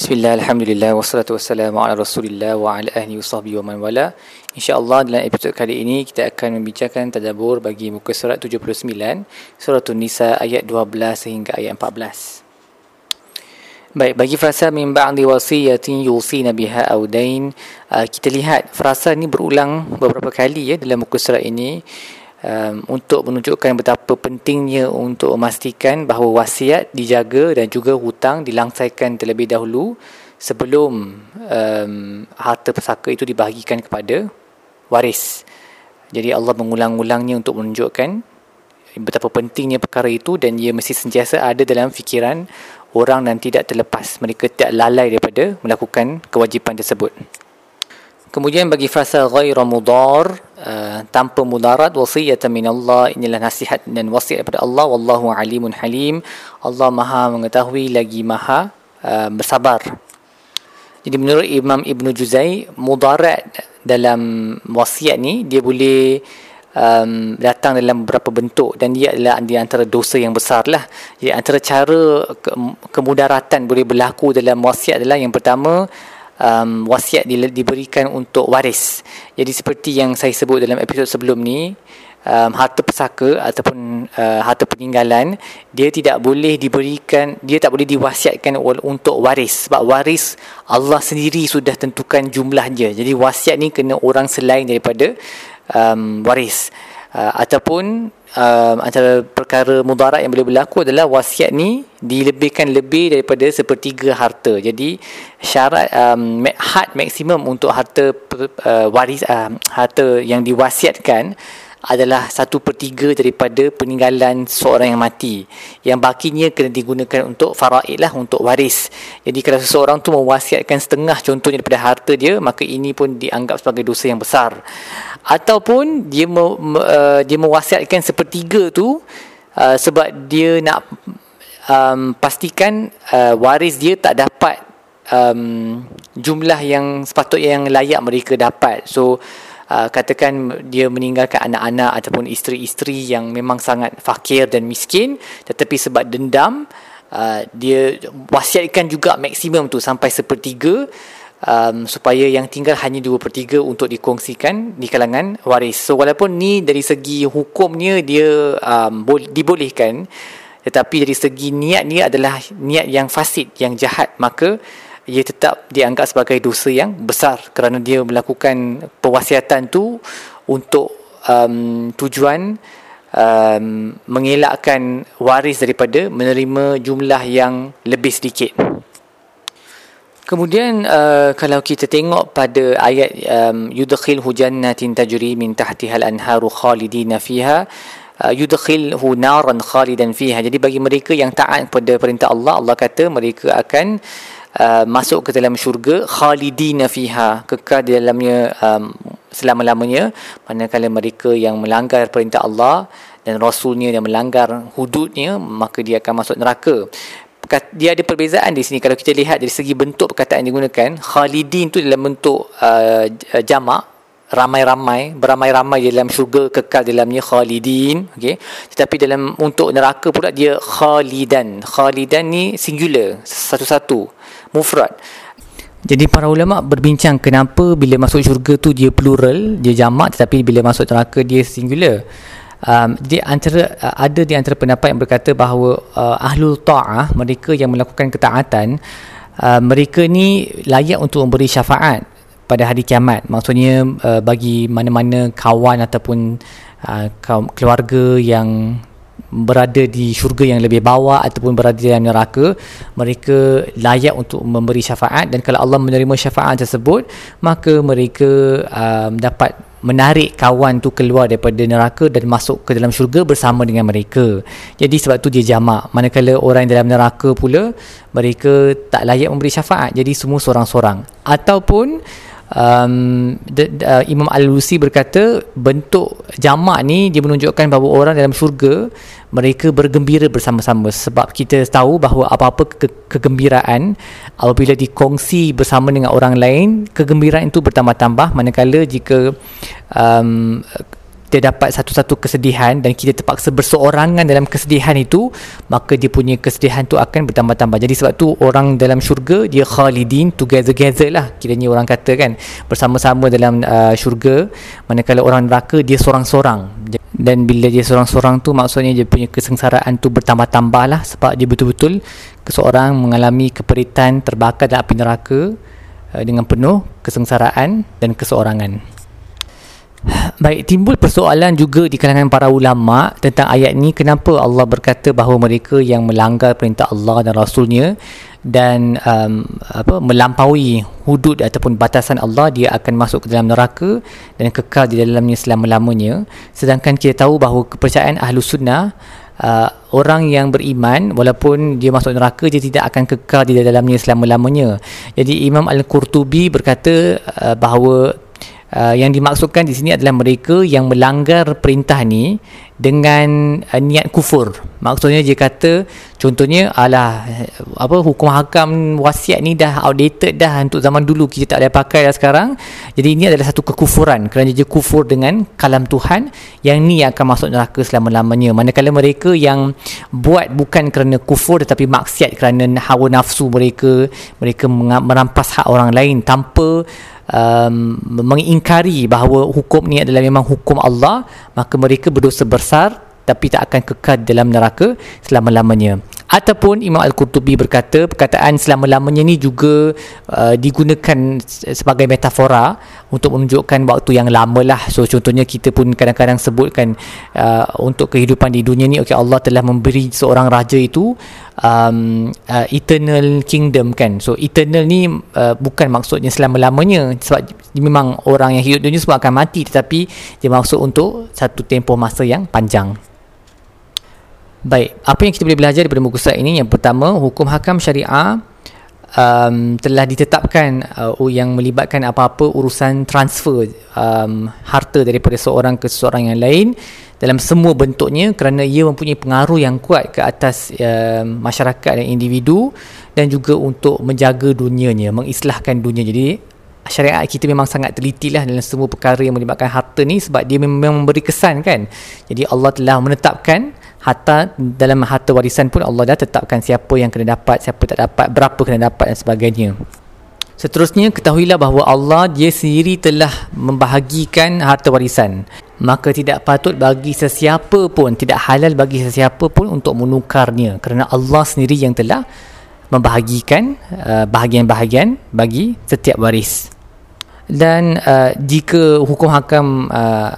Bismillah, Alhamdulillah, wassalatu wassalamu ala rasulillah wa ala ahli wa sahbihi wa man wala. InsyaAllah dalam episod kali ini kita akan membicarakan tadabur bagi muka surat 79 Surah Nisa ayat 12 sehingga ayat 14 Baik, bagi frasa min ba'di wasiyatin yusina biha audain uh, Kita lihat frasa ni berulang beberapa kali ya dalam muka surat ini um, untuk menunjukkan betapa pentingnya untuk memastikan bahawa wasiat dijaga dan juga hutang dilangsaikan terlebih dahulu sebelum um, harta pesaka itu dibahagikan kepada waris. Jadi Allah mengulang-ulangnya untuk menunjukkan betapa pentingnya perkara itu dan ia mesti sentiasa ada dalam fikiran orang dan tidak terlepas. Mereka tidak lalai daripada melakukan kewajipan tersebut. Kemudian bagi frasa ghairu mudar tanpa mudarat wasiyatan min Allah inilah nasihat dan wasiat daripada Allah wallahu alimun halim Allah Maha mengetahui lagi Maha uh, bersabar. Jadi menurut Imam Ibn Juzai mudarat dalam wasiat ni dia boleh um, datang dalam beberapa bentuk dan dia adalah di antara dosa yang besar lah. Jadi antara cara ke- kemudaratan boleh berlaku dalam wasiat adalah yang pertama um, wasiat di, diberikan untuk waris. Jadi seperti yang saya sebut dalam episod sebelum ni, um, harta pesaka ataupun uh, harta peninggalan dia tidak boleh diberikan, dia tak boleh diwasiatkan untuk waris. Sebab waris Allah sendiri sudah tentukan jumlah dia. Jadi wasiat ni kena orang selain daripada um, waris. Uh, ataupun uh, antara perkara mudarat yang boleh berlaku adalah wasiat ni dilebihkan lebih daripada sepertiga harta. Jadi syarat um, had maksimum untuk harta uh, waris uh, harta yang diwasiatkan adalah satu per tiga daripada peninggalan seorang yang mati. Yang bakinya kena digunakan untuk faraid lah, untuk waris. Jadi kalau seseorang tu mewasiatkan setengah contohnya daripada harta dia, maka ini pun dianggap sebagai dosa yang besar. Ataupun dia me, uh, dia mewasiatkan sepertiga tu uh, sebab dia nak um, pastikan uh, waris dia tak dapat um, jumlah yang sepatutnya yang layak mereka dapat. So uh, katakan dia meninggalkan anak-anak ataupun isteri-isteri yang memang sangat fakir dan miskin tetapi sebab dendam uh, dia wasiatkan juga maksimum tu sampai sepertiga um, supaya yang tinggal hanya dua per tiga untuk dikongsikan di kalangan waris. So walaupun ni dari segi hukumnya dia um, dibolehkan tetapi dari segi niat ni adalah niat yang fasid, yang jahat maka ia tetap dianggap sebagai dosa yang besar kerana dia melakukan pewasiatan tu untuk um, tujuan um, mengelakkan waris daripada menerima jumlah yang lebih sedikit. Kemudian uh, kalau kita tengok pada ayat um, yudkhilhu jannatin tajri min tahtiha al-anharu khalidina fiha uh, yudkhilhu naran khalidan fiha. Jadi bagi mereka yang taat kepada perintah Allah, Allah kata mereka akan uh, masuk ke dalam syurga khalidina fiha kekal di dalamnya um, selama-lamanya. Manakala mereka yang melanggar perintah Allah dan rasulnya yang melanggar hududnya maka dia akan masuk neraka. Dia ada perbezaan di sini. Kalau kita lihat dari segi bentuk perkataan yang digunakan khalidin tu dalam bentuk uh, jamak ramai-ramai beramai-ramai dalam syurga kekal dalamnya khalidin okey. Tetapi dalam untuk neraka pula dia khalidan. Khalidan ni singular satu-satu mufrad. Jadi para ulama berbincang kenapa bila masuk syurga tu dia plural dia jamak tetapi bila masuk neraka dia singular. Um, di antara uh, ada di antara pendapat yang berkata bahawa uh, ahlul ta'ah mereka yang melakukan ketaatan uh, mereka ni layak untuk memberi syafaat pada hari kiamat. Maksudnya uh, bagi mana-mana kawan ataupun uh, keluarga yang berada di syurga yang lebih bawah ataupun berada di dalam neraka mereka layak untuk memberi syafaat dan kalau Allah menerima syafaat tersebut maka mereka um, dapat menarik kawan tu keluar daripada neraka dan masuk ke dalam syurga bersama dengan mereka. Jadi sebab tu dia jamak. Manakala orang dalam neraka pula mereka tak layak memberi syafaat. Jadi semua seorang-seorang. Ataupun um, the, uh, Imam Al-Lusi berkata bentuk jamak ni dia menunjukkan bahawa orang dalam syurga mereka bergembira bersama-sama. Sebab kita tahu bahawa apa-apa ke- kegembiraan apabila dikongsi bersama dengan orang lain kegembiraan itu bertambah-tambah. Manakala jika um, kita dapat satu-satu kesedihan dan kita terpaksa berseorangan dalam kesedihan itu maka dia punya kesedihan tu akan bertambah-tambah. Jadi sebab tu orang dalam syurga dia khalidin together-together lah kiranya orang kata kan. Bersama-sama dalam uh, syurga manakala orang neraka dia seorang-seorang. Dan bila dia seorang-seorang tu maksudnya dia punya kesengsaraan tu bertambah-tambah lah sebab dia betul-betul seseorang mengalami keperitan terbakar dalam api neraka uh, dengan penuh kesengsaraan dan keseorangan Baik, timbul persoalan juga di kalangan para ulama tentang ayat ni kenapa Allah berkata bahawa mereka yang melanggar perintah Allah dan Rasulnya dan um, apa melampaui hudud ataupun batasan Allah dia akan masuk ke dalam neraka dan kekal di dalamnya selama-lamanya. Sedangkan kita tahu bahawa kepercayaan ahlu sunnah uh, orang yang beriman walaupun dia masuk neraka dia tidak akan kekal di dalamnya selama-lamanya. Jadi Imam Al-Qurtubi berkata uh, bahawa Uh, yang dimaksudkan di sini adalah mereka yang melanggar perintah ni dengan uh, niat kufur. Maksudnya dia kata contohnya alah apa hukum hakam wasiat ni dah outdated dah untuk zaman dulu kita tak boleh pakai dah sekarang. Jadi ini adalah satu kekufuran kerana dia kufur dengan kalam Tuhan yang ni akan masuk neraka selama-lamanya. Manakala mereka yang buat bukan kerana kufur tetapi maksiat kerana hawa nafsu mereka, mereka merampas hak orang lain tanpa um, mengingkari bahawa hukum ni adalah memang hukum Allah maka mereka berdosa besar tapi tak akan kekal dalam neraka selama-lamanya ataupun Imam Al-Qurtubi berkata perkataan selama-lamanya ni juga uh, digunakan sebagai metafora untuk menunjukkan waktu yang lama lah. So contohnya kita pun kadang-kadang sebutkan uh, untuk kehidupan di dunia ni okay, Allah telah memberi seorang raja itu um, uh, eternal kingdom kan. So eternal ni uh, bukan maksudnya selama-lamanya. Sebab memang orang yang hidup dunia semua akan mati tetapi dia maksud untuk satu tempoh masa yang panjang Baik, apa yang kita boleh belajar daripada muka surat ini? Yang pertama, hukum hakam syariah um, telah ditetapkan uh, yang melibatkan apa-apa urusan transfer um, harta daripada seorang ke seorang yang lain dalam semua bentuknya kerana ia mempunyai pengaruh yang kuat ke atas uh, masyarakat dan individu dan juga untuk menjaga dunianya, mengislahkan dunia. Jadi syariat kita memang sangat teliti lah dalam semua perkara yang melibatkan harta ni sebab dia memang memberi kesan kan. Jadi Allah telah menetapkan harta dalam harta warisan pun Allah dah tetapkan siapa yang kena dapat, siapa tak dapat, berapa kena dapat dan sebagainya. Seterusnya ketahuilah bahawa Allah dia sendiri telah membahagikan harta warisan. Maka tidak patut bagi sesiapa pun, tidak halal bagi sesiapa pun untuk menukarnya. Kerana Allah sendiri yang telah membahagikan uh, bahagian-bahagian bagi setiap waris. Dan uh, jika hukum hakam uh,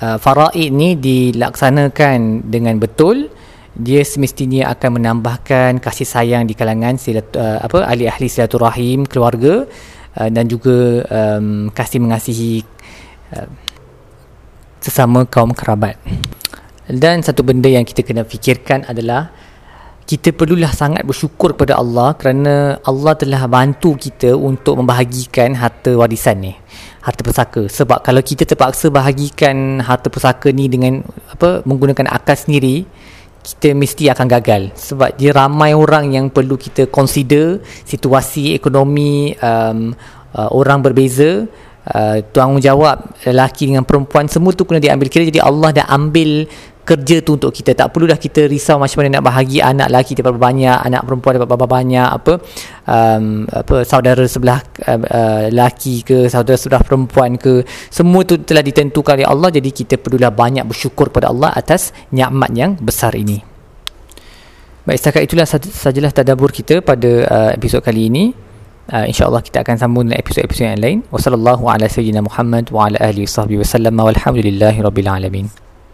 uh, faraid ni dilaksanakan dengan betul. Dia semestinya akan menambahkan kasih sayang di kalangan silat, uh, apa ahli-ahli silaturahim keluarga uh, dan juga um, kasih mengasihi uh, sesama kaum kerabat. Dan satu benda yang kita kena fikirkan adalah kita perlulah sangat bersyukur kepada Allah kerana Allah telah bantu kita untuk membahagikan harta warisan ni harta pusaka sebab kalau kita terpaksa bahagikan harta pusaka ni dengan apa menggunakan akal sendiri kita mesti akan gagal. Sebab dia ramai orang yang perlu kita consider situasi ekonomi um, uh, orang berbeza uh, tanggungjawab lelaki dengan perempuan semua tu kena diambil. Kira jadi Allah dah ambil kerja tu untuk kita. Tak perlu dah kita risau macam mana nak bahagi anak lelaki dapat banyak anak perempuan dapat berapa banyak apa um, apa saudara sebelah uh, uh, lelaki ke saudara sebelah perempuan ke. Semua tu telah ditentukan oleh Allah. Jadi kita perlulah banyak bersyukur kepada Allah atas nikmat yang besar ini. Baik setakat itulah sajalah tadabbur kita pada uh, episod kali ini. Uh, insyaallah kita akan sambung dengan episod-episod yang lain. Wasallallahu ala sayyidina muhammad wa ala alihi wasallam alamin